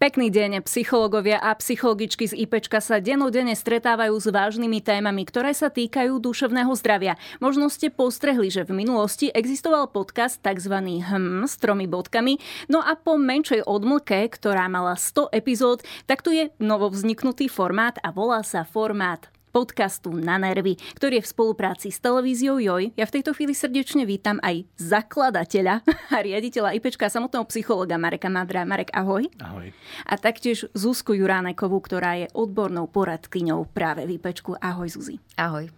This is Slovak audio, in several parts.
Pekný deň, psychológovia a psychologičky z IPčka sa denodene stretávajú s vážnymi témami, ktoré sa týkajú duševného zdravia. Možno ste postrehli, že v minulosti existoval podcast tzv. HM s tromi bodkami, no a po menšej odmlke, ktorá mala 100 epizód, tak tu je novovzniknutý formát a volá sa formát podcastu Na nervy, ktorý je v spolupráci s televíziou Joj. Ja v tejto chvíli srdečne vítam aj zakladateľa a riaditeľa IPčka a samotného psychologa Mareka Madra. Marek, ahoj. Ahoj. A taktiež Zuzku Juránekovú, ktorá je odbornou poradkyňou práve v IPčku. Ahoj Zuzi. Ahoj.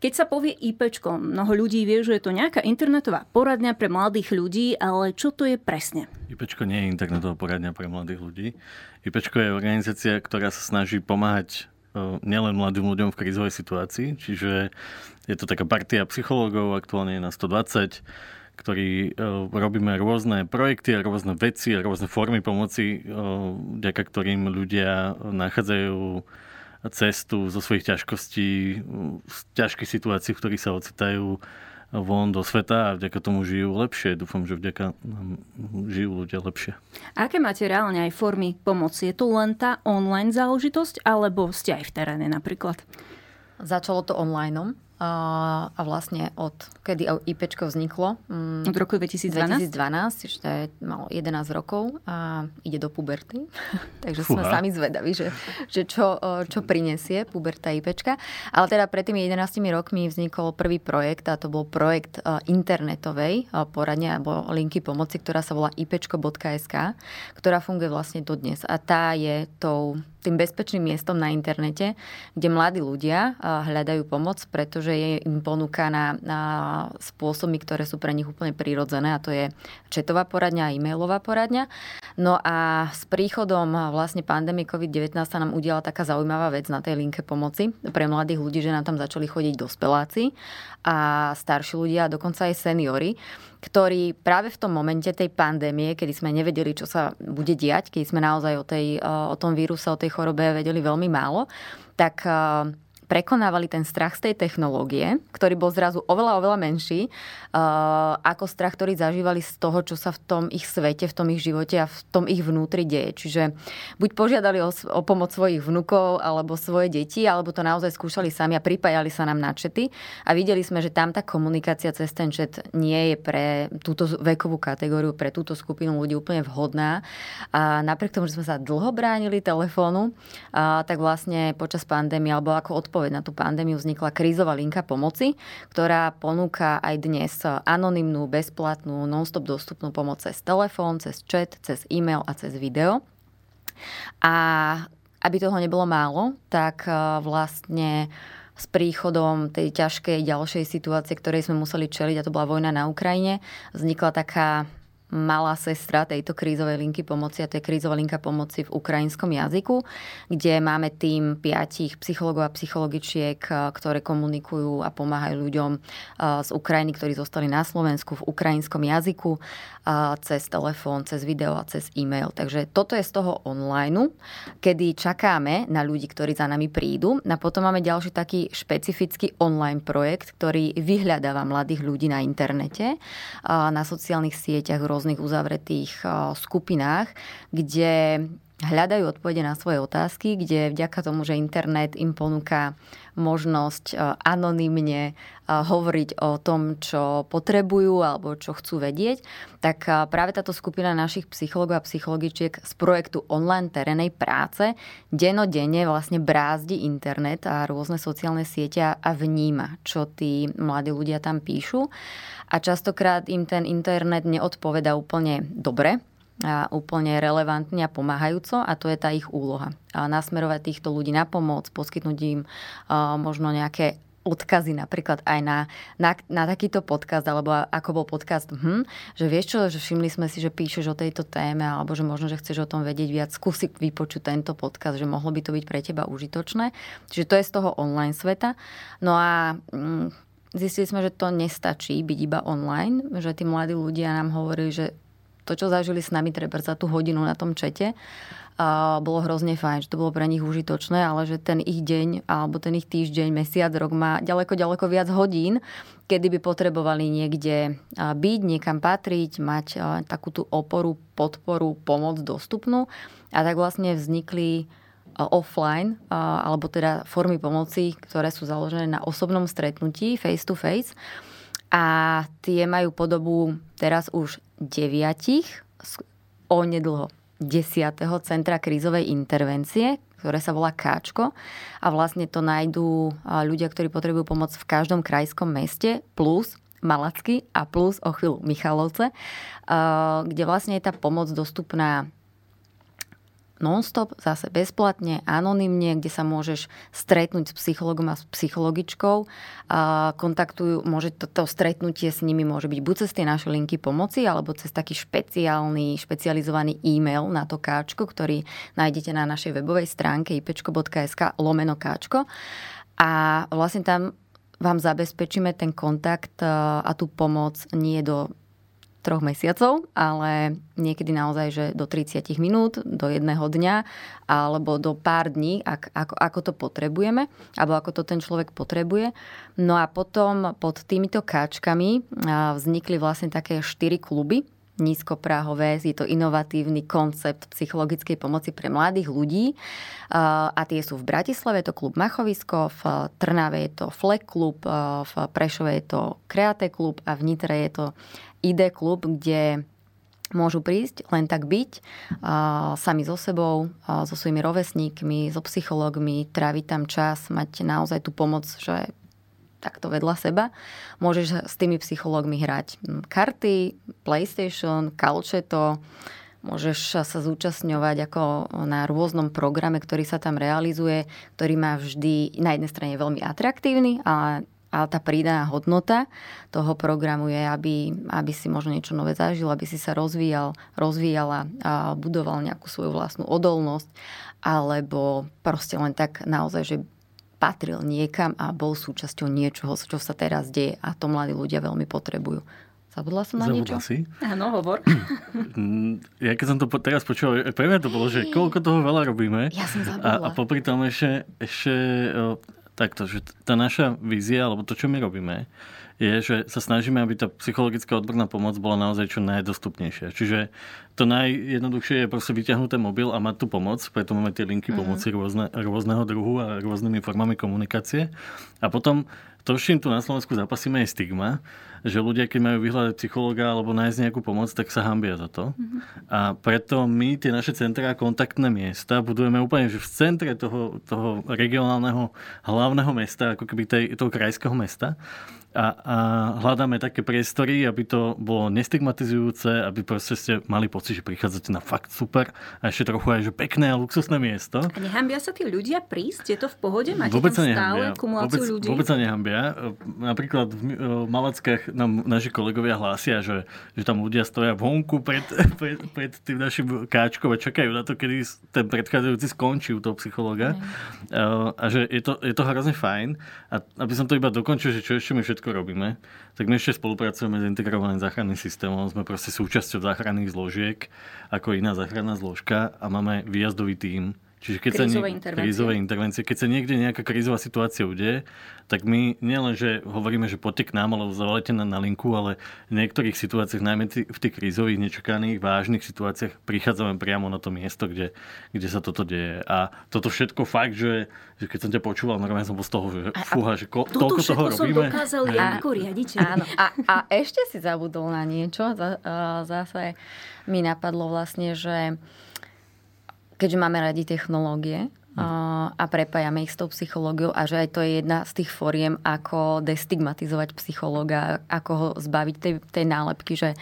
Keď sa povie IPčko, mnoho ľudí vie, že je to nejaká internetová poradňa pre mladých ľudí, ale čo to je presne? IPčko nie je internetová poradňa pre mladých ľudí. IPčko je organizácia, ktorá sa snaží pomáhať nielen mladým ľuďom v krizovej situácii, čiže je to taká partia psychológov, aktuálne je na 120, ktorí robíme rôzne projekty a rôzne veci a rôzne formy pomoci, vďaka ktorým ľudia nachádzajú cestu zo svojich ťažkostí, z ťažkých situácií, v ktorých sa ocitajú von do sveta a vďaka tomu žijú lepšie. Dúfam, že vďaka nám žijú ľudia lepšie. Aké máte reálne aj formy pomoci? Je to len tá online záležitosť, alebo ste aj v teréne napríklad? Začalo to online a vlastne od kedy IPčko vzniklo. Mm, od roku 2012? 2012, ešte malo 11 rokov a ide do puberty. Takže Fúha. sme sami zvedaví, že, že čo, čo prinesie puberta IPčka. Ale teda pred tými 11 rokmi vznikol prvý projekt a to bol projekt internetovej poradne alebo linky pomoci, ktorá sa volá ipčko.sk, ktorá funguje vlastne dodnes. A tá je tou tým bezpečným miestom na internete, kde mladí ľudia hľadajú pomoc, pretože je im ponúkaná spôsoby, ktoré sú pre nich úplne prirodzené a to je četová poradňa a e-mailová poradňa. No a s príchodom vlastne pandémie COVID-19 sa nám udiala taká zaujímavá vec na tej linke pomoci pre mladých ľudí, že nám tam začali chodiť dospeláci a starší ľudia a dokonca aj seniory ktorí práve v tom momente tej pandémie, kedy sme nevedeli, čo sa bude diať, keď sme naozaj o, tej, o tom víruse, o tej chorobe vedeli veľmi málo, tak prekonávali ten strach z tej technológie, ktorý bol zrazu oveľa, oveľa menší, uh, ako strach, ktorý zažívali z toho, čo sa v tom ich svete, v tom ich živote a v tom ich vnútri deje. Čiže buď požiadali o, o pomoc svojich vnukov alebo svoje deti, alebo to naozaj skúšali sami a pripájali sa nám na čety a videli sme, že tam tá komunikácia cez ten čet nie je pre túto vekovú kategóriu, pre túto skupinu ľudí úplne vhodná. A napriek tomu, že sme sa dlho bránili telefónu, a, tak vlastne počas pandémie alebo ako od odpoveď na tú pandémiu vznikla krízová linka pomoci, ktorá ponúka aj dnes anonymnú, bezplatnú, non-stop dostupnú pomoc cez telefón, cez chat, cez e-mail a cez video. A aby toho nebolo málo, tak e, vlastne s príchodom tej ťažkej ďalšej situácie, ktorej sme museli čeliť, a to bola vojna na Ukrajine, vznikla taká malá sestra tejto krízovej linky pomoci a to je krízová linka pomoci v ukrajinskom jazyku, kde máme tým piatich psychologov a psychologičiek, ktoré komunikujú a pomáhajú ľuďom z Ukrajiny, ktorí zostali na Slovensku v ukrajinskom jazyku cez telefón, cez video a cez e-mail. Takže toto je z toho online, kedy čakáme na ľudí, ktorí za nami prídu. A potom máme ďalší taký špecifický online projekt, ktorý vyhľadáva mladých ľudí na internete, na sociálnych sieťach, rôznych uzavretých skupinách, kde hľadajú odpovede na svoje otázky, kde vďaka tomu, že internet im ponúka možnosť anonymne hovoriť o tom, čo potrebujú alebo čo chcú vedieť, tak práve táto skupina našich psychologov a psychologičiek z projektu online terénej práce denodenne vlastne brázdi internet a rôzne sociálne siete a vníma, čo tí mladí ľudia tam píšu. A častokrát im ten internet neodpoveda úplne dobre, a úplne relevantne a pomáhajúco a to je tá ich úloha. A nasmerovať týchto ľudí na pomoc, poskytnúť im možno nejaké odkazy napríklad aj na, na, na takýto podcast, alebo ako bol podcast, hm, že vieš čo, že všimli sme si, že píšeš o tejto téme, alebo že možno, že chceš o tom vedieť viac, skúsi vypočuť tento podcast, že mohlo by to byť pre teba užitočné. Čiže to je z toho online sveta. No a hm, zistili sme, že to nestačí byť iba online, že tí mladí ľudia nám hovorili, že to, čo zažili s nami treba za tú hodinu na tom čete, a bolo hrozne fajn, že to bolo pre nich užitočné, ale že ten ich deň alebo ten ich týždeň, mesiac, rok má ďaleko, ďaleko viac hodín, kedy by potrebovali niekde byť, niekam patriť, mať takú tú oporu, podporu, pomoc dostupnú A tak vlastne vznikli offline, alebo teda formy pomoci, ktoré sú založené na osobnom stretnutí face to face. A tie majú podobu teraz už deviatich, onedlho desiatého centra krízovej intervencie, ktoré sa volá Káčko. A vlastne to nájdú ľudia, ktorí potrebujú pomoc v každom krajskom meste, plus Malacky a plus o chvíľu Michalovce, kde vlastne je tá pomoc dostupná non-stop, zase bezplatne, anonymne, kde sa môžeš stretnúť s psychologom a s psychologičkou. A kontaktujú, môže to, to stretnutie s nimi môže byť buď cez tie naše linky pomoci, alebo cez taký špeciálny, špecializovaný e-mail na to káčko, ktorý nájdete na našej webovej stránke ipečko.sk lomeno káčko. A vlastne tam vám zabezpečíme ten kontakt a tú pomoc nie do troch mesiacov, ale niekedy naozaj, že do 30 minút, do jedného dňa alebo do pár dní, ak, ako, ako to potrebujeme, alebo ako to ten človek potrebuje. No a potom pod týmito káčkami vznikli vlastne také štyri kluby, nízkopráhové, je to inovatívny koncept psychologickej pomoci pre mladých ľudí. A tie sú v Bratislave, je to klub Machovisko, v Trnave je to Fleck klub, v Prešove je to Kreate klub a v Nitre je to ID klub, kde môžu prísť, len tak byť sami so sebou, so svojimi rovesníkmi, so psychológmi, tráviť tam čas, mať naozaj tú pomoc, že takto vedľa seba. Môžeš s tými psychológmi hrať karty, PlayStation, Calceto, môžeš sa zúčastňovať ako na rôznom programe, ktorý sa tam realizuje, ktorý má vždy na jednej strane veľmi atraktívny a ale tá prídaná hodnota toho programu je, aby, aby si možno niečo nové zažil, aby si sa rozvíjal, rozvíjala a budoval nejakú svoju vlastnú odolnosť, alebo proste len tak naozaj, že patril niekam a bol súčasťou niečoho, čo sa teraz deje a to mladí ľudia veľmi potrebujú. Zabudla som na Zabudla niečo? si? Áno, hovor. ja keď som to teraz počul, pre mňa to bolo, že koľko toho veľa robíme. Ja som zabudla. A, a popri tom ešte, ešte takto, že tá naša vízia, alebo to, čo my robíme, je, že sa snažíme, aby tá psychologická odborná pomoc bola naozaj čo najdostupnejšia. Čiže to najjednoduchšie je proste vyťahnuť ten mobil a mať tú pomoc, preto máme tie linky mm. pomoci rôzne, rôzneho druhu a rôznymi formami komunikácie. A potom to, s čím tu na Slovensku zapasíme, je stigma, že ľudia, keď majú vyhľadať psychologa alebo nájsť nejakú pomoc, tak sa hambia za to. Mm-hmm. A preto my tie naše centrá, kontaktné miesta budujeme úplne že v centre toho, toho regionálneho hlavného mesta, ako keby tej, toho krajského mesta a, a hľadáme také priestory, aby to bolo nestigmatizujúce, aby proste ste mali pocit, že prichádzate na fakt super a ešte trochu aj že pekné a luxusné miesto. A nehambia sa tí ľudia prísť? Je to v pohode? Máte vôbec tam stále kumuláciu vôbec, ľudí? Vôbec sa nehambia. Napríklad v Malackách nám naši kolegovia hlásia, že, že tam ľudia stoja vonku pred, pred, pred tým našim káčkom a čakajú na to, kedy ten predchádzajúci skončí u toho psychologa. Mm. A že je to, je to hrozne fajn. A aby som to iba dokončil, že čo ešte my všetko všetko robíme, tak my ešte spolupracujeme s integrovaným záchranným systémom. Sme proste súčasťou záchranných zložiek, ako iná záchranná zložka a máme výjazdový tím, Čiže keď krízové, sa nie, intervencie. krízové intervencie. Keď sa niekde nejaká krízová situácia udeje, tak my nielen, že hovoríme, že poďte k nám, alebo zavolajte na, na linku, ale v niektorých situáciách, najmä v tých krízových, nečakaných, vážnych situáciách, prichádzame priamo na to miesto, kde, kde sa toto deje. A toto všetko fakt, že, že keď som ťa počúval, normálne som bol z toho, že fúha, že ko, toľko toho robíme. dokázal ja ako riaditeľ. Áno. A, a ešte si zabudol na niečo. Zase mi napadlo vlastne, že keďže máme radi technológie a prepájame ich s tou psychológiou a že aj to je jedna z tých fóriem, ako destigmatizovať psychológa, ako ho zbaviť tej, tej nálepky, že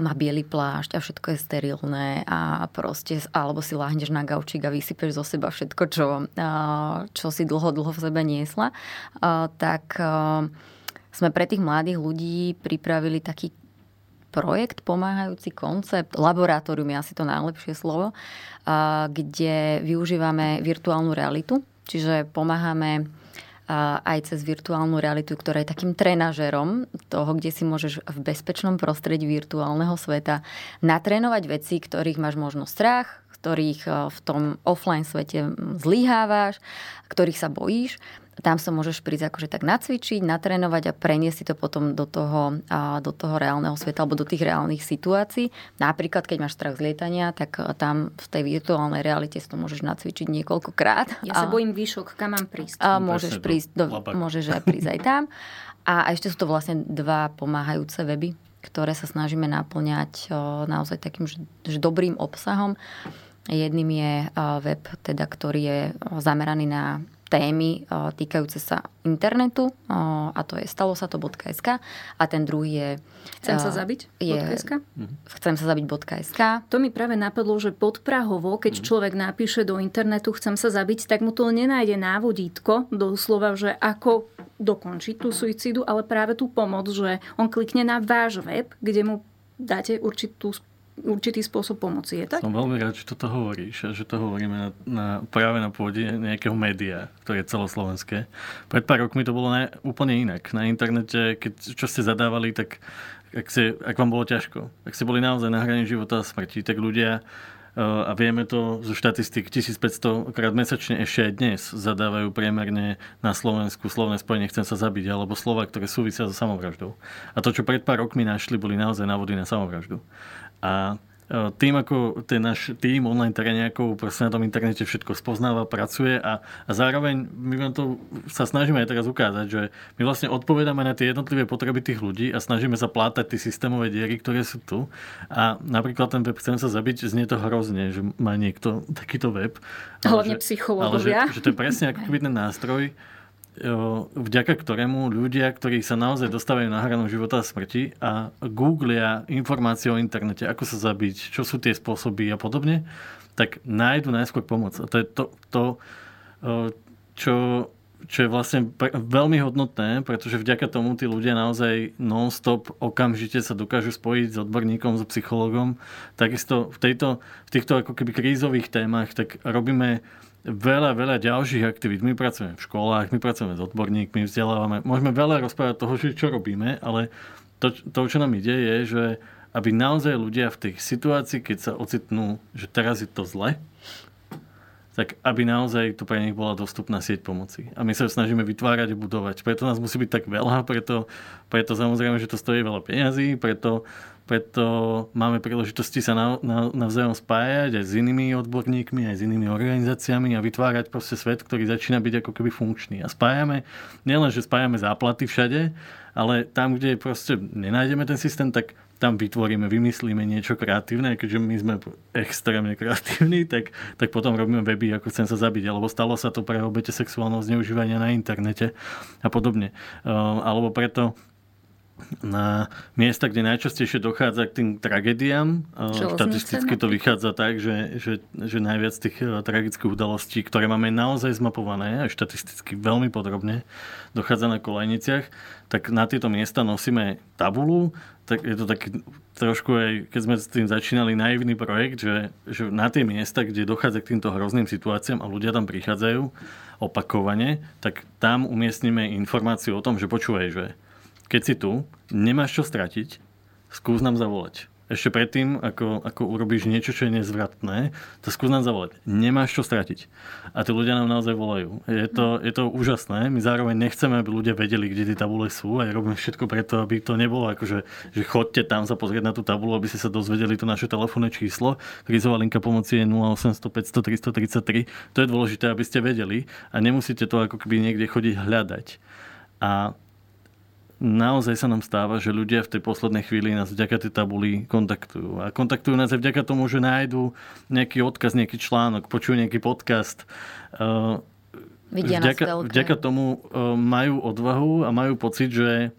má biely plášť a všetko je sterilné a proste, alebo si láhneš na gaučík a vysypeš zo seba všetko, čo, čo si dlho, dlho v sebe niesla, tak sme pre tých mladých ľudí pripravili taký projekt, pomáhajúci koncept, laboratórium je asi to najlepšie slovo, kde využívame virtuálnu realitu, čiže pomáhame aj cez virtuálnu realitu, ktorá je takým trenažerom toho, kde si môžeš v bezpečnom prostredí virtuálneho sveta natrénovať veci, ktorých máš možno strach, ktorých e, v tom offline svete zlyhávaš, ktorých sa bojíš tam sa môžeš prísť akože tak nacvičiť, natrénovať a preniesť si to potom do toho, a do toho reálneho sveta alebo do tých reálnych situácií. Napríklad, keď máš strach z lietania, tak e, tam v tej virtuálnej realite si to môžeš nacvičiť niekoľkokrát. Ja sa a, bojím výšok, kam mám prísť? A môžeš, prísť do, môžeš aj prísť aj tam. A ešte sú to vlastne dva pomáhajúce weby, ktoré sa snažíme naplňať o, naozaj takým že, že dobrým obsahom. Jedným je web, teda, ktorý je zameraný na témy týkajúce sa internetu a to je stalo sa to.sk a ten druhý je... Chcem sa zabiť? Je, mhm. chcem sa zabiť.sk. To mi práve napadlo, že podprahovo, keď mm. človek napíše do internetu chcem sa zabiť, tak mu to nenájde návodítko, doslova, že ako dokončiť tú suicídu, ale práve tú pomoc, že on klikne na váš web, kde mu dáte určitú určitý spôsob pomoci. Je tak? Som veľmi rád, že toto hovoríš a že to hovoríme na, na, práve na pôde nejakého média, ktoré je celoslovenské. Pred pár rokmi to bolo ne, úplne inak. Na internete, keď čo ste zadávali, tak ak, si, ak vám bolo ťažko, ak ste boli naozaj na hrane života a smrti, tak ľudia eh, a vieme to zo štatistik 1500 krát mesačne ešte aj dnes zadávajú priemerne na Slovensku slovné spojenie chcem sa zabiť alebo slova, ktoré súvisia so samovraždou. A to, čo pred pár rokmi našli, boli naozaj návody na samovraždu. A e, tým, ako ten náš tým online teréniakov proste na tom internete všetko spoznáva, pracuje a, a zároveň my vám to sa snažíme aj teraz ukázať, že my vlastne odpovedáme na tie jednotlivé potreby tých ľudí a snažíme sa plátať tie systémové diery, ktoré sú tu. A napríklad ten web Chcem sa zabiť, znie to hrozne, že má niekto takýto web. Hlavne psychológovia. Ale že, že to je presne ako ten nástroj, vďaka ktorému ľudia, ktorí sa naozaj dostávajú na hranu života a smrti a googlia informácie o internete, ako sa zabiť, čo sú tie spôsoby a podobne, tak nájdu najskôr pomoc. A to je to, to čo, čo je vlastne veľmi hodnotné, pretože vďaka tomu tí ľudia naozaj non-stop okamžite sa dokážu spojiť s odborníkom, s psychologom. Takisto v, tejto, v týchto ako keby krízových témach tak robíme veľa, veľa ďalších aktivít. My pracujeme v školách, my pracujeme s odborníkmi, vzdelávame. Môžeme veľa rozprávať toho, čo robíme, ale to, to, čo nám ide, je, že aby naozaj ľudia v tej situácii, keď sa ocitnú, že teraz je to zle, tak aby naozaj to pre nich bola dostupná sieť pomoci. A my sa snažíme vytvárať a budovať. Preto nás musí byť tak veľa, preto, preto samozrejme, že to stojí veľa peňazí, preto preto máme príležitosti sa na, na, navzájom spájať aj s inými odborníkmi, aj s inými organizáciami a vytvárať proste svet, ktorý začína byť ako keby funkčný. A spájame, nielen, že spájame záplaty všade, ale tam, kde proste nenájdeme ten systém, tak tam vytvoríme, vymyslíme niečo kreatívne, keďže my sme extrémne kreatívni, tak, tak potom robíme weby, ako chcem sa zabiť, alebo stalo sa to pre obete sexuálneho zneužívania na internete a podobne. Uh, alebo preto na miesta, kde najčastejšie dochádza k tým tragédiám. Štatisticky to vychádza tak, že, že, že najviac tých eh, tragických udalostí, ktoré máme naozaj zmapované, aj štatisticky veľmi podrobne, dochádza na kolejniciach, tak na tieto miesta nosíme tabulu. Tak je to taký trošku aj, keď sme s tým začínali, naivný projekt, že, že na tie miesta, kde dochádza k týmto hrozným situáciám a ľudia tam prichádzajú opakovane, tak tam umiestnime informáciu o tom, že počúvaj, že keď si tu, nemáš čo stratiť, skús nám zavolať. Ešte predtým, ako, ako urobíš niečo, čo je nezvratné, to skús nám zavolať. Nemáš čo stratiť. A tí ľudia nám naozaj volajú. Je to, je to úžasné. My zároveň nechceme, aby ľudia vedeli, kde tie tabule sú a robíme všetko preto, aby to nebolo ako, že, že chodte tam sa pozrieť na tú tabulu, aby ste sa dozvedeli to naše telefónne číslo. Krizová linka pomoci je 0800 500 333. To je dôležité, aby ste vedeli a nemusíte to ako keby niekde chodiť hľadať. A naozaj sa nám stáva, že ľudia v tej poslednej chvíli nás vďaka tej tabuli kontaktujú. A kontaktujú nás aj vďaka tomu, že nájdú nejaký odkaz, nejaký článok, počujú nejaký podcast. Uh, Vidia vďaka, nás vďaka tomu uh, majú odvahu a majú pocit, že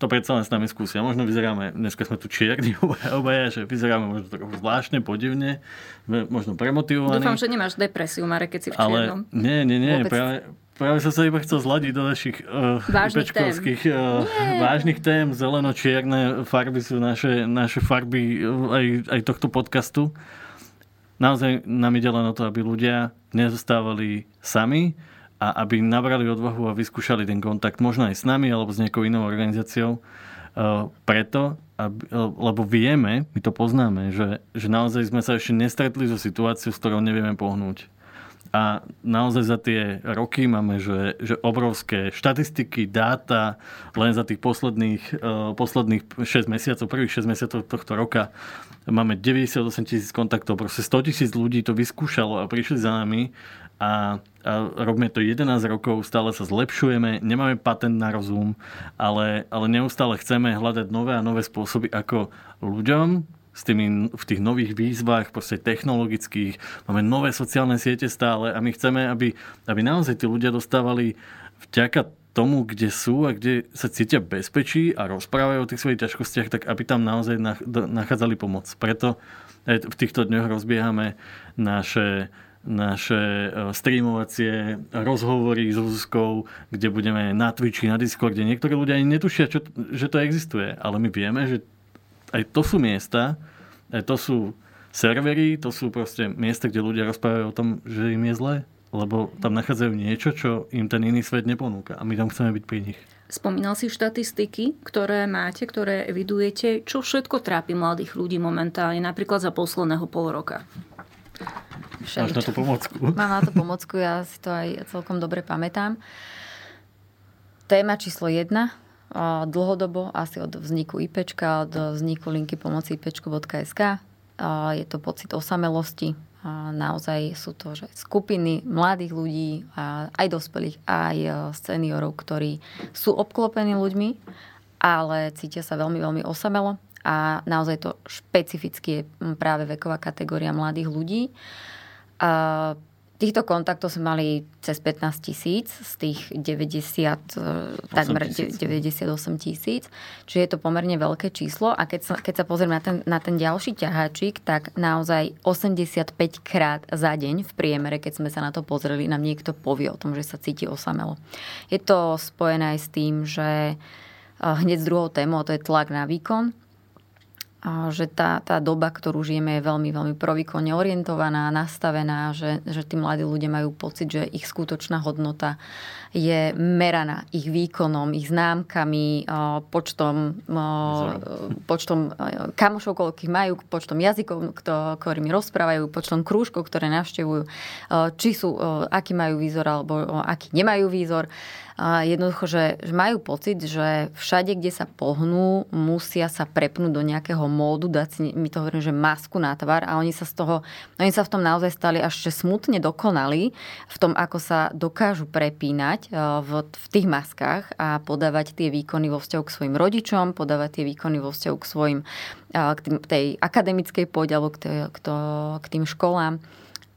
to predsa len s nami skúsia. Možno vyzeráme, dneska sme tu čierni obaja, obaja že vyzeráme možno trochu zvláštne, podivne, možno premotivovaní. Dúfam, že nemáš depresiu, Mare, keď si v čiernom. Ale nie, nie, nie. Práve, Práve som sa iba chcel zladiť do našich uh, vážnych, tém. Uh, vážnych tém. Zeleno-čierne farby sú naše, naše farby uh, aj, aj tohto podcastu. Naozaj nám ide len o to, aby ľudia nezostávali sami a aby nabrali odvahu a vyskúšali ten kontakt možno aj s nami alebo s nejakou inou organizáciou. Uh, preto, aby, lebo vieme, my to poznáme, že, že naozaj sme sa ešte nestretli so situáciou, s ktorou nevieme pohnúť. A naozaj za tie roky máme, že, že obrovské štatistiky, dáta, len za tých posledných, uh, posledných 6 mesiacov, prvých 6 mesiacov tohto roka máme 98 tisíc kontaktov, proste 100 tisíc ľudí to vyskúšalo a prišli za nami a, a robíme to 11 rokov, stále sa zlepšujeme, nemáme patent na rozum, ale, ale neustále chceme hľadať nové a nové spôsoby, ako ľuďom s tými, v tých nových výzvach, proste technologických. Máme nové sociálne siete stále a my chceme, aby, aby naozaj tí ľudia dostávali vďaka tomu, kde sú a kde sa cítia bezpečí a rozprávajú o tých svojich ťažkostiach, tak aby tam naozaj nachádzali pomoc. Preto v týchto dňoch rozbiehame naše naše e, streamovacie rozhovory s Zuzkou, kde budeme na Twitchi, na Discorde. Niektorí ľudia ani netušia, čo, že to existuje, ale my vieme, že aj to sú miesta, aj to sú servery, to sú proste miesta, kde ľudia rozprávajú o tom, že im je zle, lebo tam nachádzajú niečo, čo im ten iný svet neponúka a my tam chceme byť pri nich. Spomínal si štatistiky, ktoré máte, ktoré evidujete. Čo všetko trápi mladých ľudí momentálne, napríklad za posledného pol roka? Všeličo. Máš na to pomocku? Mám na to pomocku, ja si to aj celkom dobre pamätám. Téma číslo jedna dlhodobo, asi od vzniku IP, od vzniku linky pomoci ipčko.sk. Je to pocit osamelosti. Naozaj sú to že skupiny mladých ľudí, aj dospelých, aj e, seniorov, ktorí sú obklopení ľuďmi, ale cítia sa veľmi, veľmi osamelo. A naozaj to špecificky je práve veková kategória mladých ľudí. Týchto kontaktov sme mali cez 15 tisíc z tých 90, e, takmer 98 tisíc, čiže je to pomerne veľké číslo. A keď sa, keď sa pozriem na ten, na ten ďalší ťaháčik, tak naozaj 85 krát za deň v priemere, keď sme sa na to pozreli, nám niekto povie o tom, že sa cíti osamelo. Je to spojené aj s tým, že e, hneď s druhou témou, to je tlak na výkon, že tá, tá doba, ktorú žijeme, je veľmi, veľmi provýkonne orientovaná, nastavená, že, že tí mladí ľudia majú pocit, že ich skutočná hodnota je meraná ich výkonom, ich známkami, počtom, počtom kamošov, koľkých majú, počtom jazykov, ktorými rozprávajú, počtom krúžkov, ktoré navštevujú, či sú, aký majú výzor alebo aký nemajú výzor. Jednoducho, že, majú pocit, že všade, kde sa pohnú, musia sa prepnúť do nejakého módu, dať si, my to hovorím, že masku na tvar a oni sa z toho, oni sa v tom naozaj stali až že smutne dokonali v tom, ako sa dokážu prepínať e, v, v tých maskách a podávať tie výkony vo vzťahu k svojim rodičom, podávať tie výkony vo vzťahu k svojim, e, k tým, tej akademickej pôde alebo k, tej, k, to, k tým školám,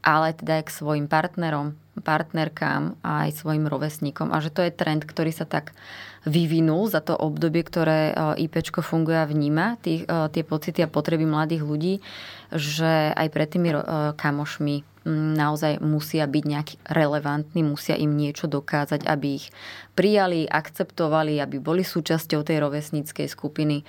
ale teda aj k svojim partnerom, partnerkám a aj svojim rovesníkom. A že to je trend, ktorý sa tak vyvinul za to obdobie, ktoré e, IPčko funguje a vníma, tých, e, tie pocity a potreby mladých ľudí, že aj pred tými e, kamošmi naozaj musia byť nejaký relevantní, musia im niečo dokázať, aby ich prijali, akceptovali, aby boli súčasťou tej rovesníckej skupiny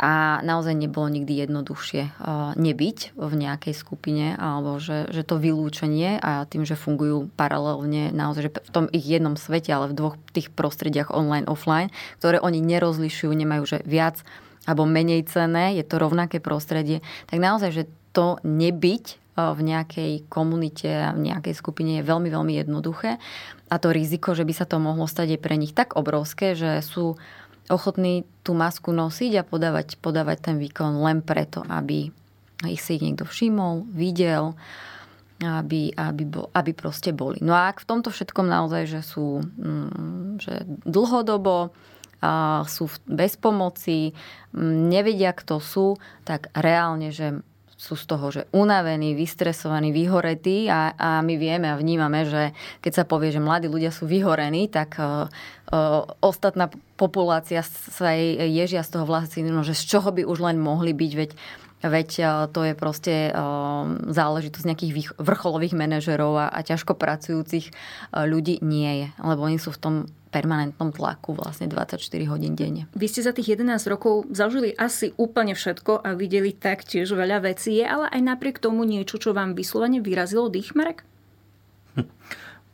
a naozaj nebolo nikdy jednoduchšie eh, nebyť v nejakej skupine alebo že, že to vylúčenie a tým, že fungujú paralelne naozaj že v tom ich jednom svete, ale v dvoch tých prostrediach online, offline, ktoré oni nerozlišujú, nemajú že viac alebo menej cené, je to rovnaké prostredie, tak naozaj, že to nebyť eh, v nejakej komunite a v nejakej skupine je veľmi, veľmi jednoduché. A to riziko, že by sa to mohlo stať je pre nich tak obrovské, že sú ochotní tú masku nosiť a podávať, podávať ten výkon len preto, aby ich si niekto všimol, videl, aby, aby, bo, aby proste boli. No a ak v tomto všetkom naozaj, že sú mm, že dlhodobo, sú bez pomoci, mm, nevedia, kto sú, tak reálne, že sú z toho, že unavení, vystresovaní, vyhoretí a, a my vieme a vnímame, že keď sa povie, že mladí ľudia sú vyhorení, tak uh, uh, ostatná populácia sa jej ježia z toho vlastne, že z čoho by už len mohli byť, veď Veď to je proste záležitosť nejakých vrcholových manažerov a ťažko pracujúcich ľudí nie je. Lebo oni sú v tom permanentnom tlaku vlastne 24 hodín denne. Vy ste za tých 11 rokov zažili asi úplne všetko a videli taktiež veľa vecí. Je ale aj napriek tomu niečo, čo vám vyslovene vyrazilo dých, Marek?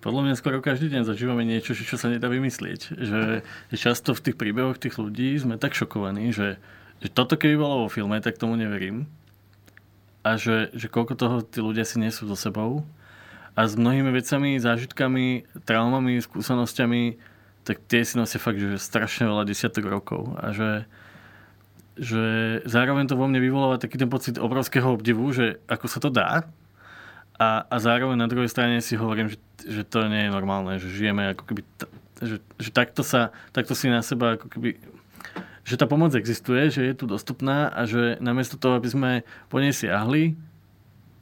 Podľa mňa skoro každý deň zažívame niečo, čo sa nedá vymyslieť. Že často v tých príbehoch tých ľudí sme tak šokovaní, že, že toto keby bolo vo filme, tak tomu neverím. A že, že koľko toho tí ľudia si nesú so sebou. A s mnohými vecami, zážitkami, traumami, skúsenosťami, tak tie si nosia fakt, že strašne veľa desiatok rokov. A že, že zároveň to vo mne vyvoláva taký ten pocit obrovského obdivu, že ako sa to dá. A, a zároveň na druhej strane si hovorím, že, že to nie je normálne, že žijeme ako keby, že, že takto, sa, takto si na seba ako keby že tá pomoc existuje, že je tu dostupná a že namiesto toho, aby sme po nej siahli,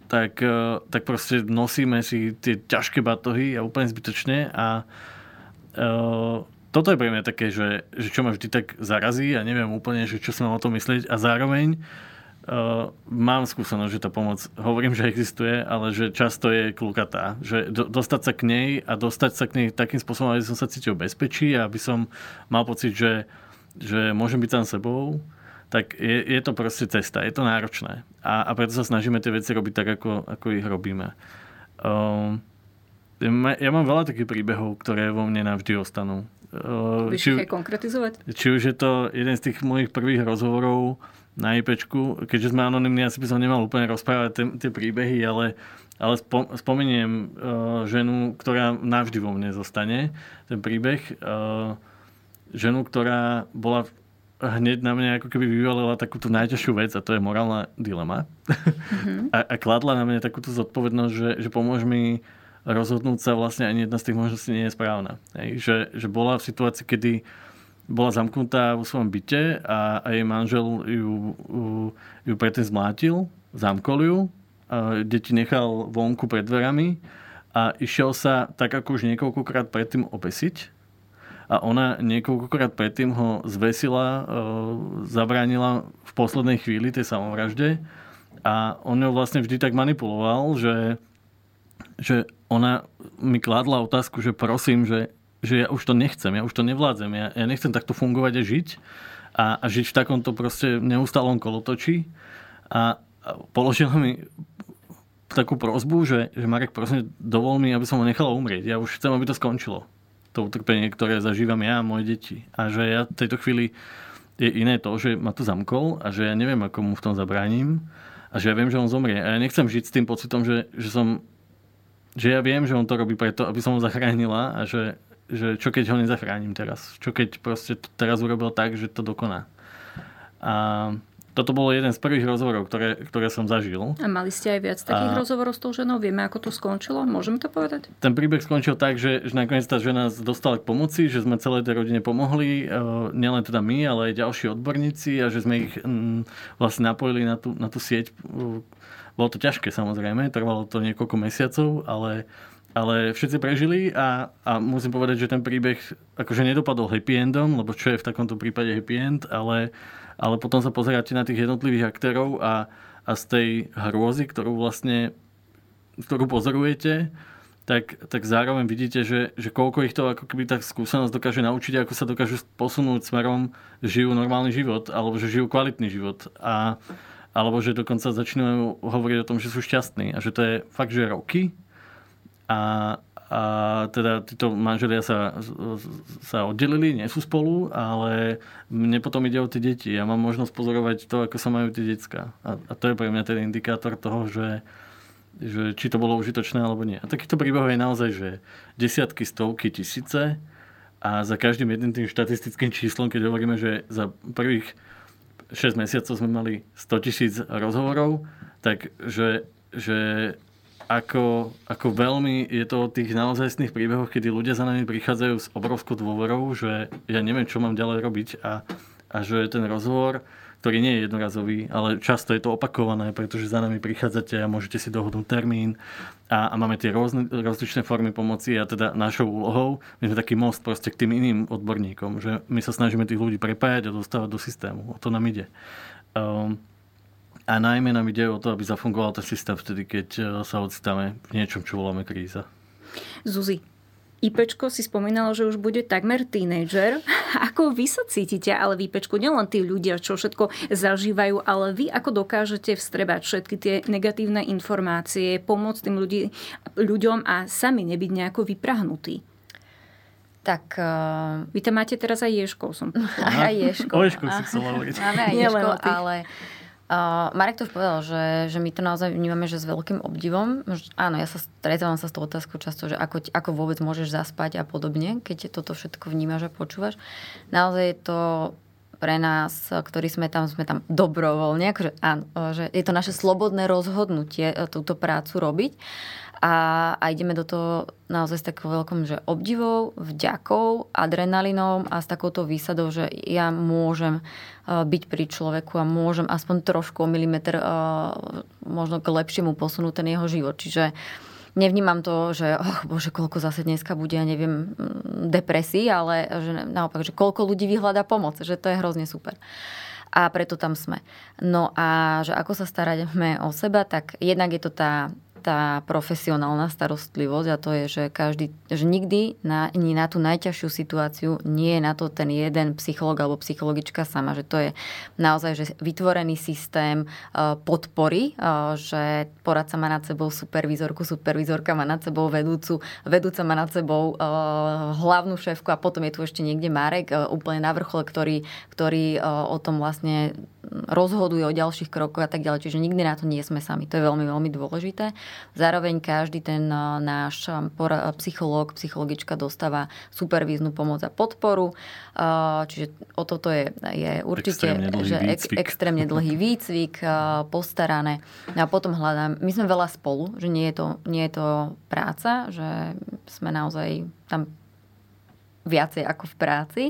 tak, e, tak proste nosíme si tie ťažké batohy a úplne zbytočne a toto je pre mňa také, že, že čo ma vždy tak zarazí a neviem úplne, že čo som o tom myslieť a zároveň uh, mám skúsenosť, že tá pomoc, hovorím, že existuje, ale že často je klukatá. Že do, dostať sa k nej a dostať sa k nej takým spôsobom, aby som sa cítil bezpečí a aby som mal pocit, že že môžem byť sám sebou, tak je, je to proste cesta, je to náročné. A, a preto sa snažíme tie veci robiť tak, ako, ako ich robíme. Um, ja mám veľa takých príbehov, ktoré vo mne navždy ostanú. Uh, či, ich konkretizovať? Či už je to jeden z tých mojich prvých rozhovorov na IPčku, keďže sme anonimní, asi by som nemal úplne rozprávať tie, príbehy, ale, ale spomeniem uh, ženu, ktorá navždy vo mne zostane, ten príbeh. Uh, ženu, ktorá bola hneď na mňa ako keby vyvalila takúto najťažšiu vec a to je morálna dilema. Mm-hmm. a, a kladla na mňa takúto zodpovednosť, že, že pomôž mi rozhodnúť sa vlastne ani jedna z tých možností nie je správna. Hej, že, že bola v situácii, kedy bola zamknutá vo svojom byte a, a jej manžel ju, ju, ju predtým zmlátil, zamkol ju, a deti nechal vonku pred dverami a išiel sa tak ako už niekoľkokrát predtým obesiť a ona niekoľkokrát predtým ho zvesila, e, zabránila v poslednej chvíli tej samovražde a on ju vlastne vždy tak manipuloval, že, že ona mi kladla otázku, že prosím, že, že ja už to nechcem, ja už to nevládzem, ja, ja nechcem takto fungovať a žiť a, a žiť v takomto proste neustálom kolotočí a, a položila mi takú prozbu, že, že Marek, prosím, dovol mi, aby som ho nechala umrieť. Ja už chcem, aby to skončilo to utrpenie, ktoré zažívam ja a moje deti. A že ja v tejto chvíli je iné to, že ma to zamkol a že ja neviem, ako mu v tom zabránim a že ja viem, že on zomrie. A ja nechcem žiť s tým pocitom, že, že som že ja viem, že on to robí preto, aby som ho zachránila a že, že čo keď ho nezachránim teraz? Čo keď proste to teraz urobil tak, že to dokoná? A toto bolo jeden z prvých rozhovorov, ktoré, ktoré som zažil. A mali ste aj viac takých a... rozhovorov s tou ženou? Vieme, ako to skončilo? Môžeme to povedať? Ten príbeh skončil tak, že, že nakoniec tá žena dostala k pomoci, že sme celej tej rodine pomohli, e, nielen teda my, ale aj ďalší odborníci a že sme ich m, vlastne napojili na tú, na tú sieť. Bolo to ťažké samozrejme, trvalo to niekoľko mesiacov, ale ale všetci prežili a, a musím povedať, že ten príbeh akože nedopadol happy endom, lebo čo je v takomto prípade happy end, ale ale potom sa pozeráte na tých jednotlivých aktérov a, a z tej hrôzy, ktorú vlastne ktorú pozorujete, tak, tak zároveň vidíte, že, že koľko ich to ako keby tak skúsenosť dokáže naučiť, ako sa dokážu posunúť smerom, žijú normálny život, alebo že žijú kvalitný život. A, alebo že dokonca začínajú hovoriť o tom, že sú šťastní. A že to je fakt, že roky. A, a teda títo manželia sa, sa oddelili, nie sú spolu, ale mne potom ide o tie deti. Ja mám možnosť pozorovať to, ako sa majú tie decka. A, a to je pre mňa ten indikátor toho, že, že či to bolo užitočné alebo nie. A takýchto príbehov je naozaj, že desiatky, stovky, tisíce a za každým jedným tým štatistickým číslom, keď hovoríme, že za prvých 6 mesiacov sme mali 100 tisíc rozhovorov, tak že, že ako, ako veľmi je to o tých naozajstných príbehoch, kedy ľudia za nami prichádzajú s obrovskou dôverou, že ja neviem, čo mám ďalej robiť a, a že ten rozhovor, ktorý nie je jednorazový, ale často je to opakované, pretože za nami prichádzate a môžete si dohodnúť termín a, a máme tie rôzne, rozličné formy pomoci a teda našou úlohou, my sme taký most proste k tým iným odborníkom, že my sa snažíme tých ľudí prepájať a dostávať do systému. O to nám ide. Um, a najmä nám ide o to, aby zafungoval ten systém vtedy, keď e, sa ocitáme v niečom, čo voláme kríza. Zuzi, IPčko si spomínalo, že už bude takmer tínejdžer. Ako vy sa cítite, ale v IPčku, nielen tí ľudia, čo všetko zažívajú, ale vy ako dokážete vstrebať všetky tie negatívne informácie, pomôcť tým ľudí, ľuďom a sami nebyť nejako vyprahnutí? Tak... Uh... Vy tam máte teraz aj Ješkov, som Aj Ješkov. O Ješkov si chcela. Máme aj Ješkov, ale... Uh, Marek to už povedal, že, že my to naozaj vnímame, že s veľkým obdivom. Áno, ja sa stretávam sa s tou otázkou často, že ako, ako vôbec môžeš zaspať a podobne, keď toto všetko vnímaš a počúvaš. Naozaj je to pre nás, ktorí sme tam, sme tam dobrovoľne, akože áno, že je to naše slobodné rozhodnutie e, túto prácu robiť a, a ideme do toho naozaj s takou veľkom, že obdivou, vďakou, adrenalinom a s takouto výsadou, že ja môžem uh, byť pri človeku a môžem aspoň trošku o milimeter uh, možno k lepšiemu posunúť ten jeho život. Čiže nevnímam to, že oh, bože, koľko zase dneska bude, ja neviem, mm, depresí, ale že naopak, že koľko ľudí vyhľadá pomoc, že to je hrozne super a preto tam sme. No a že ako sa staráme o seba, tak jednak je to tá tá profesionálna starostlivosť a to je, že, každý, že nikdy na, ani na tú najťažšiu situáciu nie je na to ten jeden psycholog alebo psychologička sama, že to je naozaj že vytvorený systém uh, podpory, uh, že poradca má nad sebou supervizorku, supervizorka má nad sebou vedúcu, vedúca má nad sebou uh, hlavnú šéfku a potom je tu ešte niekde Marek úplne na vrchole, ktorý, ktorý o tom vlastne rozhoduje o ďalších krokoch a tak ďalej. Čiže nikdy na to nie sme sami. To je veľmi, veľmi dôležité. Zároveň každý ten e, náš e, psychológ, psychologička dostáva supervíznu pomoc a podporu. E, čiže o toto je, je určite extrémne že ek, extrémne dlhý výcvik, postarané. No a potom hľadám, my sme veľa spolu, že nie je to, nie je to práca, že sme naozaj tam viacej ako v práci.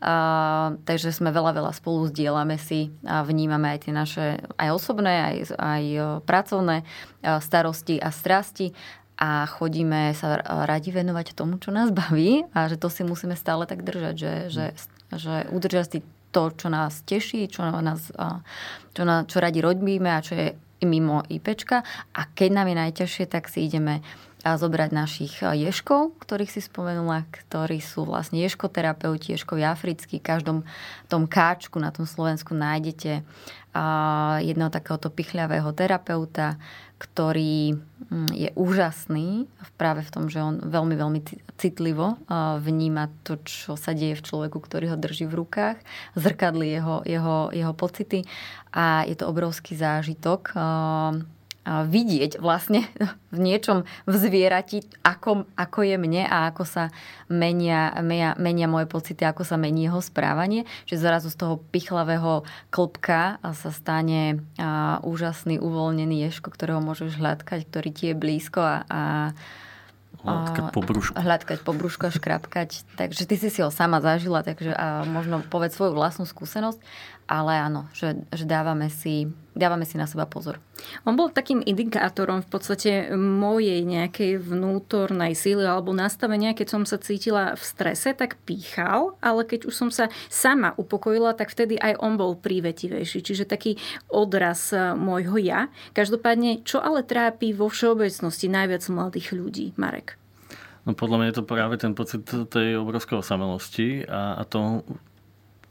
Uh, takže sme veľa, veľa spolu zdieľame si a vnímame aj tie naše aj osobné, aj, aj pracovné starosti a strasti a chodíme sa radi venovať tomu, čo nás baví a že to si musíme stále tak držať, že, že, že udržať si to, čo nás teší, čo, nás, čo, na, čo radi robíme a čo je mimo IPčka a keď nám je najťažšie, tak si ideme a zobrať našich eh, ješkov, ktorých si spomenula, ktorí sú vlastne ješkoterapeuti, ješkovi africkí. V každom tom káčku na tom Slovensku nájdete jedného takéhoto pichľavého terapeuta, ktorý mm, je úžasný práve v tom, že on veľmi, veľmi citlivo vníma to, čo sa deje v človeku, ktorý ho drží v rukách, zrkadli jeho, jeho, jeho pocity a je to obrovský zážitok vidieť vlastne v niečom v zvierati, ako, ako je mne a ako sa menia, menia, menia moje pocity, ako sa mení jeho správanie. Že zrazu z toho pichlavého klopka sa stane a, úžasný, uvoľnený ješko, ktorého môžeš hľadkať, ktorý ti je blízko a, a Hľadkať po brúšku. Po brúšku a škrapkať. Takže ty si si ho sama zažila, takže a možno povedz svoju vlastnú skúsenosť ale áno, že, že dávame, si, dávame si na seba pozor. On bol takým indikátorom v podstate mojej nejakej vnútornej síly alebo nastavenia, keď som sa cítila v strese, tak pýchal, ale keď už som sa sama upokojila, tak vtedy aj on bol prívetivejší. Čiže taký odraz e, môjho ja. Každopádne, čo ale trápi vo všeobecnosti najviac mladých ľudí, Marek? No podľa mňa je to práve ten pocit tej obrovskej osamelosti a, a to,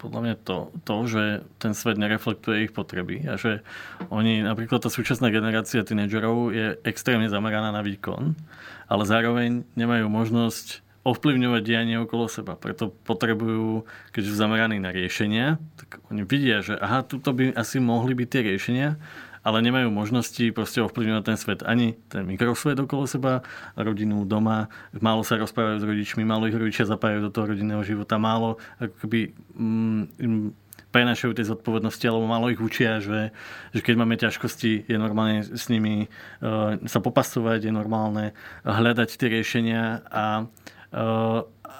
podľa mňa to, to, že ten svet nereflektuje ich potreby a že oni, napríklad tá súčasná generácia tínedžerov je extrémne zameraná na výkon, ale zároveň nemajú možnosť ovplyvňovať dianie okolo seba. Preto potrebujú, keď sú zameraní na riešenia, tak oni vidia, že aha, tuto by asi mohli byť tie riešenia ale nemajú možnosti proste ovplyvňovať ten svet. Ani ten mikrosvet okolo seba, rodinu doma, málo sa rozprávajú s rodičmi, málo ich rodičia zapájajú do toho rodinného života, málo akoby, mm, prenašajú tie zodpovednosti, alebo málo ich učia, že, že keď máme ťažkosti, je normálne s nimi uh, sa popasovať, je normálne hľadať tie riešenia a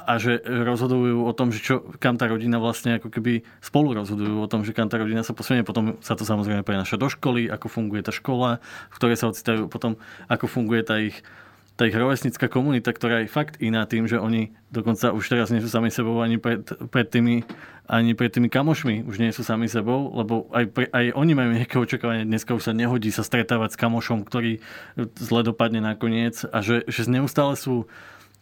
a že rozhodujú o tom, že čo, kam tá rodina vlastne ako keby spolu rozhodujú o tom, že kam tá rodina sa posunie. Potom sa to samozrejme prenaša do školy, ako funguje tá škola, v ktorej sa ocitajú potom, ako funguje tá ich tá ich rovesnická komunita, ktorá je fakt iná tým, že oni dokonca už teraz nie sú sami sebou ani pred, pred tými ani pred tými kamošmi už nie sú sami sebou, lebo aj, pre, aj oni majú nejaké očakávanie. Dneska už sa nehodí sa stretávať s kamošom, ktorý zle dopadne nakoniec a že, že neustále sú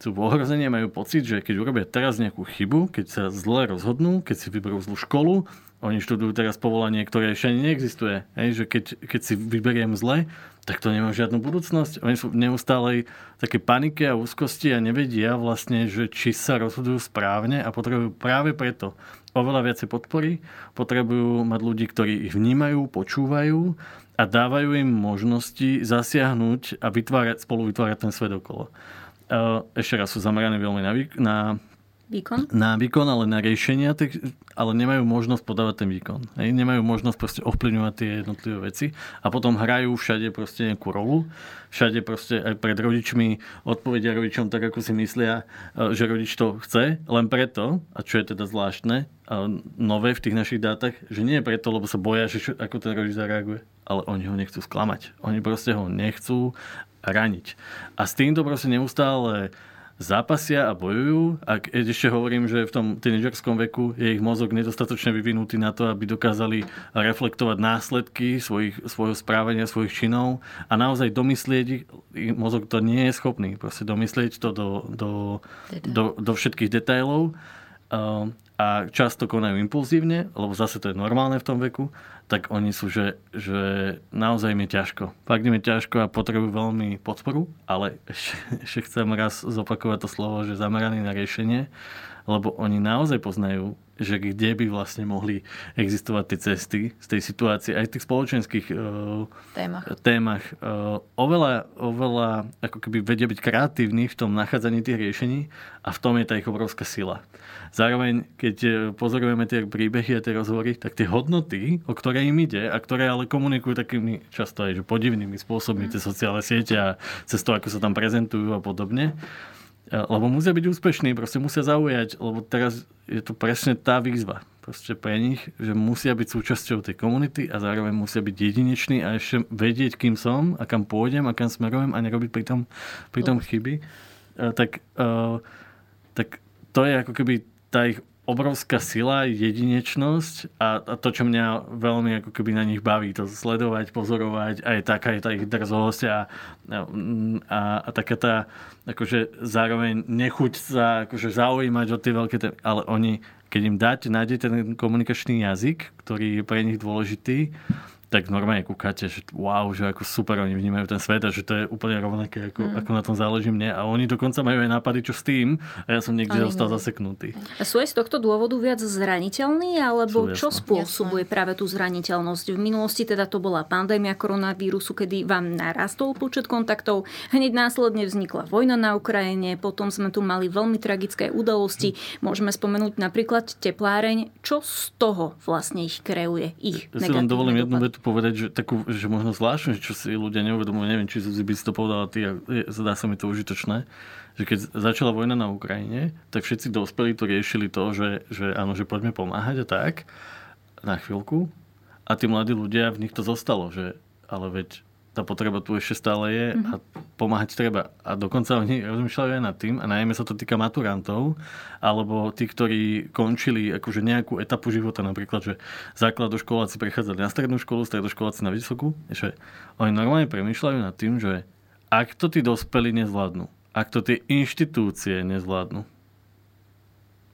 sú v ohrození majú pocit, že keď urobia teraz nejakú chybu, keď sa zle rozhodnú, keď si vyberú zlú školu, oni študujú teraz povolanie, ktoré ešte ani neexistuje. Hej, že keď, keď si vyberiem zle, tak to nemá žiadnu budúcnosť. Oni sú v neustálej také panike a úzkosti a nevedia vlastne, že či sa rozhodujú správne a potrebujú práve preto oveľa viacej podpory, potrebujú mať ľudí, ktorí ich vnímajú, počúvajú a dávajú im možnosti zasiahnuť a vytvárať, spolu vytvárať ten svet okolo. Ešte raz sú zamerané veľmi na, na Výkon? Na výkon, ale na riešenia, ale nemajú možnosť podávať ten výkon. Hej? Nemajú možnosť proste ovplyvňovať tie jednotlivé veci a potom hrajú všade proste nejakú rolu. Všade proste aj pred rodičmi odpovedia rodičom tak, ako si myslia, e, že rodič to chce, len preto, a čo je teda zvláštne, nové v tých našich dátach, že nie je preto, lebo sa boja, že ako ten rodič zareaguje, ale oni ho nechcú sklamať. Oni proste ho nechcú raniť. A s týmto proste neustále zápasia a bojujú. A ešte hovorím, že v tom tínedžerskom veku je ich mozog nedostatočne vyvinutý na to, aby dokázali reflektovať následky svojich, svojho správania, svojich činov a naozaj domyslieť ich, mozog to nie je schopný, proste domyslieť to do, do, do, do všetkých detailov a často konajú impulzívne, lebo zase to je normálne v tom veku, tak oni sú, že, že naozaj mi ťažko. Fakt je ťažko a potrebujú veľmi podporu, ale ešte chcem raz zopakovať to slovo, že zameraný na riešenie, lebo oni naozaj poznajú, že kde by vlastne mohli existovať tie cesty z tej situácie, aj v tých spoločenských uh, témach, témach. Uh, oveľa, oveľa ako keby vedia byť kreatívni v tom nachádzaní tých riešení a v tom je tá ich obrovská sila. Zároveň, keď e, pozorujeme tie príbehy a tie rozhovory, tak tie hodnoty, o ktoré im ide a ktoré ale komunikujú takými často aj že podivnými spôsobmi, tie sociálne siete a cez to, ako sa tam prezentujú a podobne, e, lebo musia byť úspešní, proste musia zaujať, lebo teraz je to presne tá výzva proste pre nich, že musia byť súčasťou tej komunity a zároveň musia byť jedineční a ešte vedieť, kým som a kam pôjdem a kam smerujem a nerobiť pritom, pritom chyby. E, tak, tak to je ako keby tá ich obrovská sila, jedinečnosť a, a to, čo mňa veľmi ako keby na nich baví, to sledovať, pozorovať, aj taká je tá ich drzosť a, a, a taká tá akože zároveň nechuť sa akože zaujímať o tie veľké témy, ale oni, keď im dáte, nájdete ten komunikačný jazyk, ktorý je pre nich dôležitý, tak normálne kúkate, že wow, že ako super oni vnímajú ten svet a že to je úplne rovnaké, ako, mm. ako na tom záleží mne. A oni dokonca majú aj nápady, čo s tým a ja som niekde zostal zaseknutý. A sú aj z tohto dôvodu viac zraniteľní, alebo sú, čo spôsobuje jasné. práve tú zraniteľnosť? V minulosti teda to bola pandémia koronavírusu, kedy vám narastol počet kontaktov, hneď následne vznikla vojna na Ukrajine, potom sme tu mali veľmi tragické udalosti. Hm. Môžeme spomenúť napríklad tepláreň. Čo z toho vlastne ich kreuje? Ich ja si len dovolím jednu vetu povedať, že takú, že možno zvláštne, čo si ľudia neuvedomujú, neviem, či by si to povedala ty, zdá sa mi to užitočné, že keď začala vojna na Ukrajine, tak všetci dospelí to riešili to, že, že áno, že poďme pomáhať a tak na chvíľku. A tí mladí ľudia, v nich to zostalo, že ale veď tá potreba tu ešte stále je a pomáhať treba. A dokonca oni rozmýšľajú aj nad tým, a najmä sa to týka maturantov, alebo tí, ktorí končili akože nejakú etapu života, napríklad, že základoškoláci prechádzali na strednú školu, stredoškoláci na vysokú, že oni normálne premýšľajú nad tým, že ak to tí dospelí nezvládnu, ak to tie inštitúcie nezvládnu,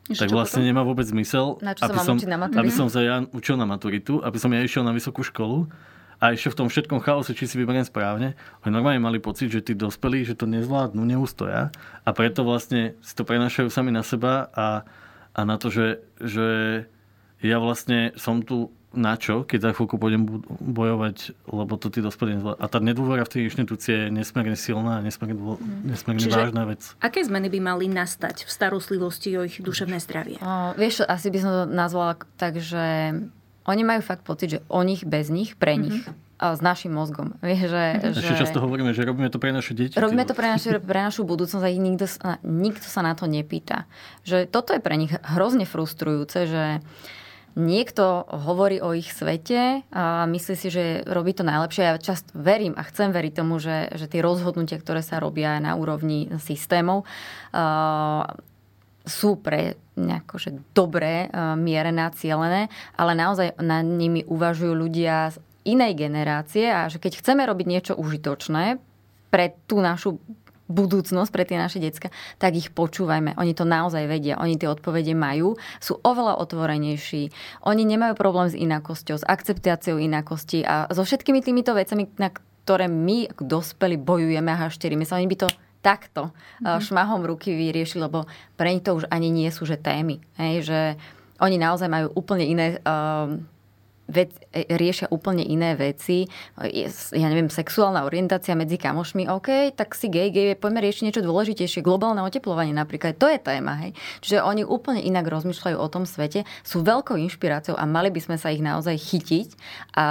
Ešte tak vlastne potom? nemá vôbec zmysel, aby, som, aby som sa ja učil na maturitu, aby som ja išiel na vysokú školu a ešte v tom všetkom chaose, či si vyberiem správne, oni normálne mali pocit, že tí dospelí, že to nezvládnu, neústoja a preto vlastne si to prenašajú sami na seba a, a na to, že, že ja vlastne som tu na čo, keď za chvíľku pôjdem bojovať, lebo to tí dospelí nezvládnu. A tá nedôvera v tej inštitúcie je nesmierne silná a nesmierne, mhm. nesmierne Čiže vážna vec. Aké zmeny by mali nastať v starostlivosti o ich duševné zdravie? O, vieš, asi by som to nazvala tak, že oni majú fakt pocit, že o nich, bez nich, pre nich. Mm-hmm s našim mozgom. Vie, že, mm-hmm. že... často hovoríme, že robíme to pre naše deti. Robíme to pre, naše, pre našu budúcnosť a nikto, nikto sa na to nepýta. Že toto je pre nich hrozne frustrujúce, že niekto hovorí o ich svete a myslí si, že robí to najlepšie. Ja často verím a chcem veriť tomu, že, že tie rozhodnutia, ktoré sa robia na úrovni systémov, uh, sú pre že dobré, e, mierené, cielené, ale naozaj na nimi uvažujú ľudia z inej generácie a že keď chceme robiť niečo užitočné pre tú našu budúcnosť pre tie naše decka, tak ich počúvajme. Oni to naozaj vedia, oni tie odpovede majú, sú oveľa otvorenejší, oni nemajú problém s inakosťou, s akceptáciou inakosti a so všetkými týmito vecami, na ktoré my, dospeli, bojujeme a hašteríme sa, oni by to takto mm-hmm. šmahom ruky vyriešili, lebo pre nich to už ani nie sú že témy. Hej, že oni naozaj majú úplne iné uh, vec, e, riešia úplne iné veci. Ja neviem, sexuálna orientácia medzi kamošmi, OK, tak si gay, gay, poďme riešiť niečo dôležitejšie. Globálne oteplovanie napríklad, to je téma, hej. Čiže oni úplne inak rozmýšľajú o tom svete, sú veľkou inšpiráciou a mali by sme sa ich naozaj chytiť. A,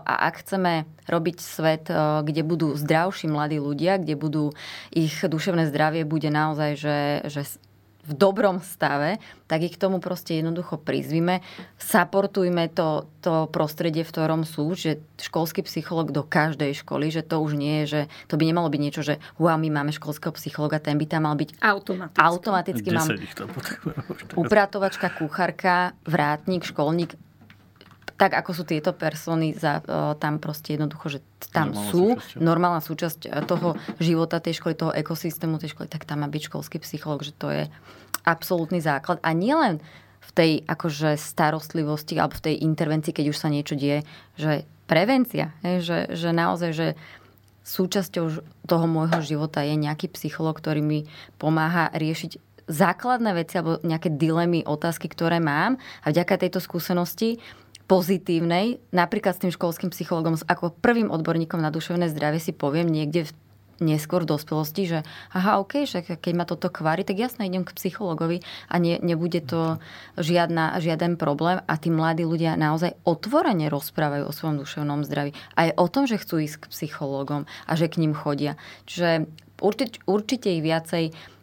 a ak chceme robiť svet, e, kde budú zdravší mladí ľudia, kde budú ich duševné zdravie bude naozaj, že, že v dobrom stave, tak ich k tomu proste jednoducho prizvime. Saportujme to, to prostredie, v ktorom sú, že školský psycholog do každej školy, že to už nie je, že to by nemalo byť niečo, že wow, my máme školského psychologa, ten by tam mal byť automaticky. Automaticky mám upratovačka, kuchárka, vrátnik, školník, tak ako sú tieto persony za, tam proste jednoducho, že tam normálna sú, súčasť, normálna súčasť e, toho života tej školy, toho ekosystému tej školy, tak tam má byť školský psychológ, že to je absolútny základ. A nielen v tej akože starostlivosti alebo v tej intervencii, keď už sa niečo deje, že prevencia, že, že naozaj, že súčasťou toho môjho života je nejaký psychológ, ktorý mi pomáha riešiť základné veci alebo nejaké dilemy, otázky, ktoré mám. A vďaka tejto skúsenosti pozitívnej, napríklad s tým školským psychologom, ako prvým odborníkom na duševné zdravie si poviem niekde v neskôr v dospelosti, že aha, ok, však keď ma toto kvári, tak jasne idem k psychologovi a ne, nebude to žiadna, žiaden problém a tí mladí ľudia naozaj otvorene rozprávajú o svojom duševnom zdraví. Aj o tom, že chcú ísť k psychologom a že k ním chodia. Čiže určite, určite ich viacej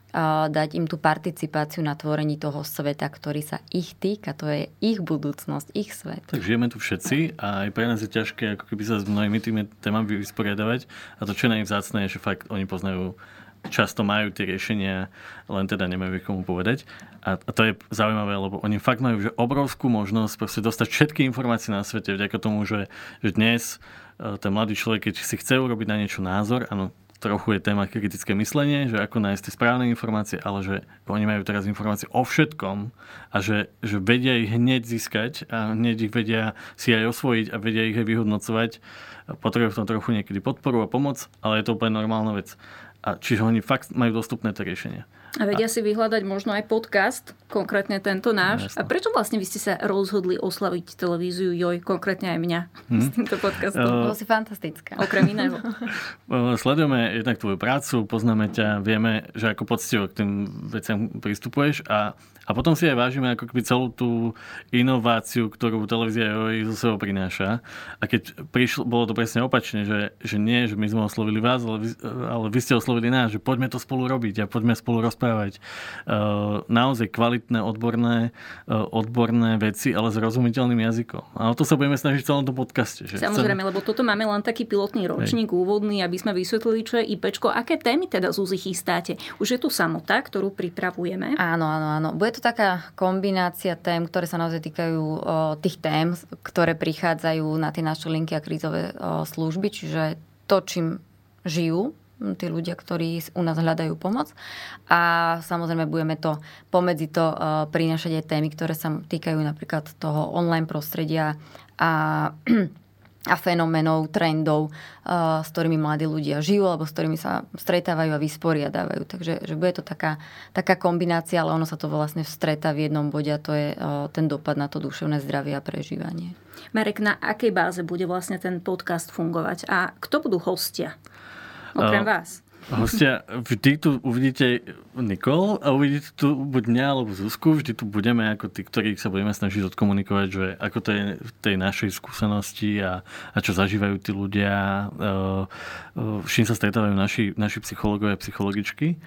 dať im tú participáciu na tvorení toho sveta, ktorý sa ich týka. To je ich budúcnosť, ich svet. Tak žijeme tu všetci a aj pre nás je ťažké ako keby sa s mnohými tými témami vysporiadavať. A to, čo je najvzácné, je, že fakt oni poznajú často majú tie riešenia, len teda nemajú komu povedať. A, a to je zaujímavé, lebo oni fakt majú že obrovskú možnosť proste dostať všetky informácie na svete vďaka tomu, že, že dnes e, ten mladý človek, keď si chce urobiť na niečo názor, áno, trochu je téma kritické myslenie, že ako nájsť tie správne informácie, ale že oni majú teraz informácie o všetkom a že, že vedia ich hneď získať a hneď ich vedia si aj osvojiť a vedia ich aj vyhodnocovať. Potrebujú v tom trochu niekedy podporu a pomoc, ale je to úplne normálna vec. A čiže oni fakt majú dostupné tie riešenia. A vedia a... si vyhľadať možno aj podcast, konkrétne tento náš. No, a prečo vlastne vy ste sa rozhodli oslaviť televíziu Joj, konkrétne aj mňa hmm. s týmto podcastom? Uh, Bolo si fantastická. Okrem iného. Sledujeme jednak tvoju prácu, poznáme ťa, vieme, že ako poctivo k tým veciam pristupuješ a a potom si aj vážime ako keby celú tú inováciu, ktorú televízia zo sebou prináša. A keď prišlo, bolo to presne opačne, že, že nie, že my sme oslovili vás, ale vy, ale vy ste oslovili nás, že poďme to spolu robiť a poďme spolu rozprávať. Uh, naozaj kvalitné, odborné, uh, odborné veci, ale s rozumiteľným jazykom. A o to sa budeme snažiť v celom tom podcaste. Že Samozrejme, chcem... lebo toto máme len taký pilotný ročník, Hej. úvodný, aby sme vysvetlili, čo je IPčko. Aké témy teda z chystáte? Už je tu samota, ktorú pripravujeme. Áno, áno, áno. Bude to to taká kombinácia tém, ktoré sa naozaj týkajú o, tých tém, ktoré prichádzajú na tie naše linky a krízové o, služby, čiže to, čím žijú tí ľudia, ktorí u nás hľadajú pomoc. A samozrejme budeme to pomedzi to uh, prinášať aj témy, ktoré sa týkajú napríklad toho online prostredia a a fenomenov, trendov, s ktorými mladí ľudia žijú alebo s ktorými sa stretávajú a vysporiadávajú. Takže že bude to taká, taká kombinácia, ale ono sa to vlastne vstretá v jednom bode a to je ten dopad na to duševné zdravie a prežívanie. Marek, na akej báze bude vlastne ten podcast fungovať a kto budú hostia? Okrem vás. hostia, vždy tu uvidíte Nikol a uvidíte tu buď mňa alebo Zuzku, vždy tu budeme ako tí, ktorých sa budeme snažiť odkomunikovať, že ako to je v tej našej skúsenosti a, a čo zažívajú tí ľudia, uh, uh, čím sa stretávajú naši, naši psychológovia a psychologičky.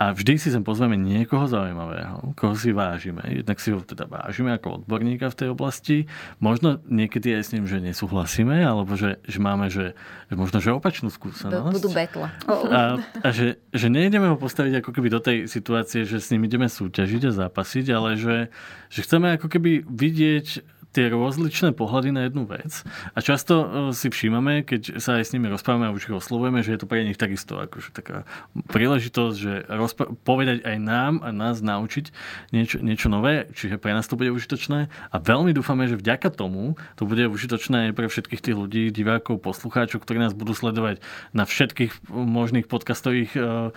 A vždy si sem pozveme niekoho zaujímavého, koho si vážime. Jednak si ho teda vážime ako odborníka v tej oblasti. Možno niekedy aj s ním, že nesúhlasíme, alebo že, že máme, že, že možno, že opačnú skúsenosť. Budú betla. A, a že, že nejdeme ho postaviť ako keby do tej situácie, že s ním ideme súťažiť a zápasiť, ale že, že chceme ako keby vidieť tie rozličné pohľady na jednu vec. A často uh, si všímame, keď sa aj s nimi rozprávame a už ich oslovujeme, že je to pre nich takisto akože taká príležitosť, že rozpr- povedať aj nám a nás naučiť niečo, niečo nové, čiže pre nás to bude užitočné. A veľmi dúfame, že vďaka tomu to bude užitočné aj pre všetkých tých ľudí, divákov, poslucháčov, ktorí nás budú sledovať na všetkých možných podcastových uh,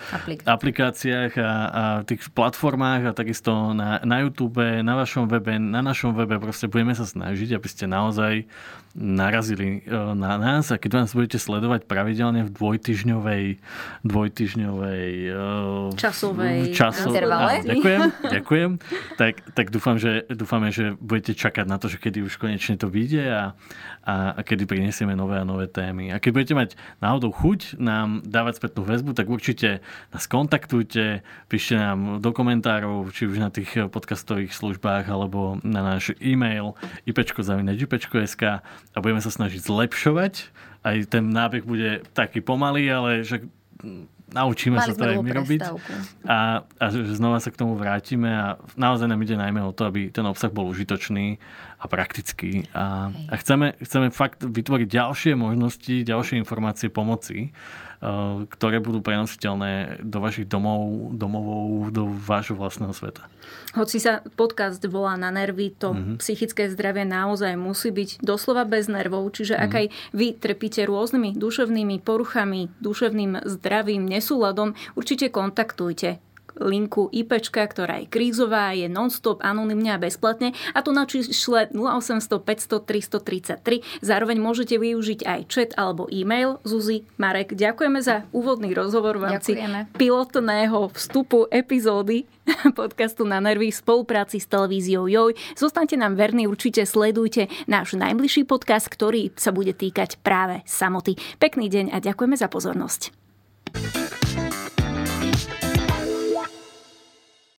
aplikáciách a, a tých platformách a takisto na, na YouTube, na vašom webe, na našom webe. Proste budeme sa snažiť, aby ste naozaj narazili e, na nás a keď nás budete sledovať pravidelne v dvojtyžňovej dvojtyžňovej e, časovej časov, intervale. ďakujem, ďakujem. Tak, tak dúfam, že, dúfame, že budete čakať na to, že kedy už konečne to vyjde a, a, a kedy prinesieme nové a nové témy. A keď budete mať náhodou chuť nám dávať spätnú väzbu, tak určite nás kontaktujte, píšte nám do komentárov, či už na tých podcastových službách alebo na náš e-mail ipečko.ipečko.sk a budeme sa snažiť zlepšovať. Aj ten nábeh bude taký pomalý, ale že naučíme Mali sa to aj my robiť. A, a znova sa k tomu vrátime a naozaj nám ide najmä o to, aby ten obsah bol užitočný a praktický. A, a chceme, chceme fakt vytvoriť ďalšie možnosti, ďalšie informácie pomoci ktoré budú prenositeľné do vašich domov, domovov, do vášho vlastného sveta. Hoci sa podcast volá na nervy, to mm-hmm. psychické zdravie naozaj musí byť doslova bez nervov. Čiže mm-hmm. ak aj vy trpíte rôznymi duševnými poruchami, duševným zdravím, nesúladom, určite kontaktujte linku IPčka, ktorá je krízová, je non-stop, anonymne a bezplatne a to na čísle 0800 500 333. Zároveň môžete využiť aj chat alebo e-mail. Zuzi, Marek, ďakujeme za úvodný rozhovor v rámci pilotného vstupu epizódy podcastu na nervy v spolupráci s televíziou Joj. Zostaňte nám verní, určite sledujte náš najbližší podcast, ktorý sa bude týkať práve samoty. Pekný deň a ďakujeme za pozornosť.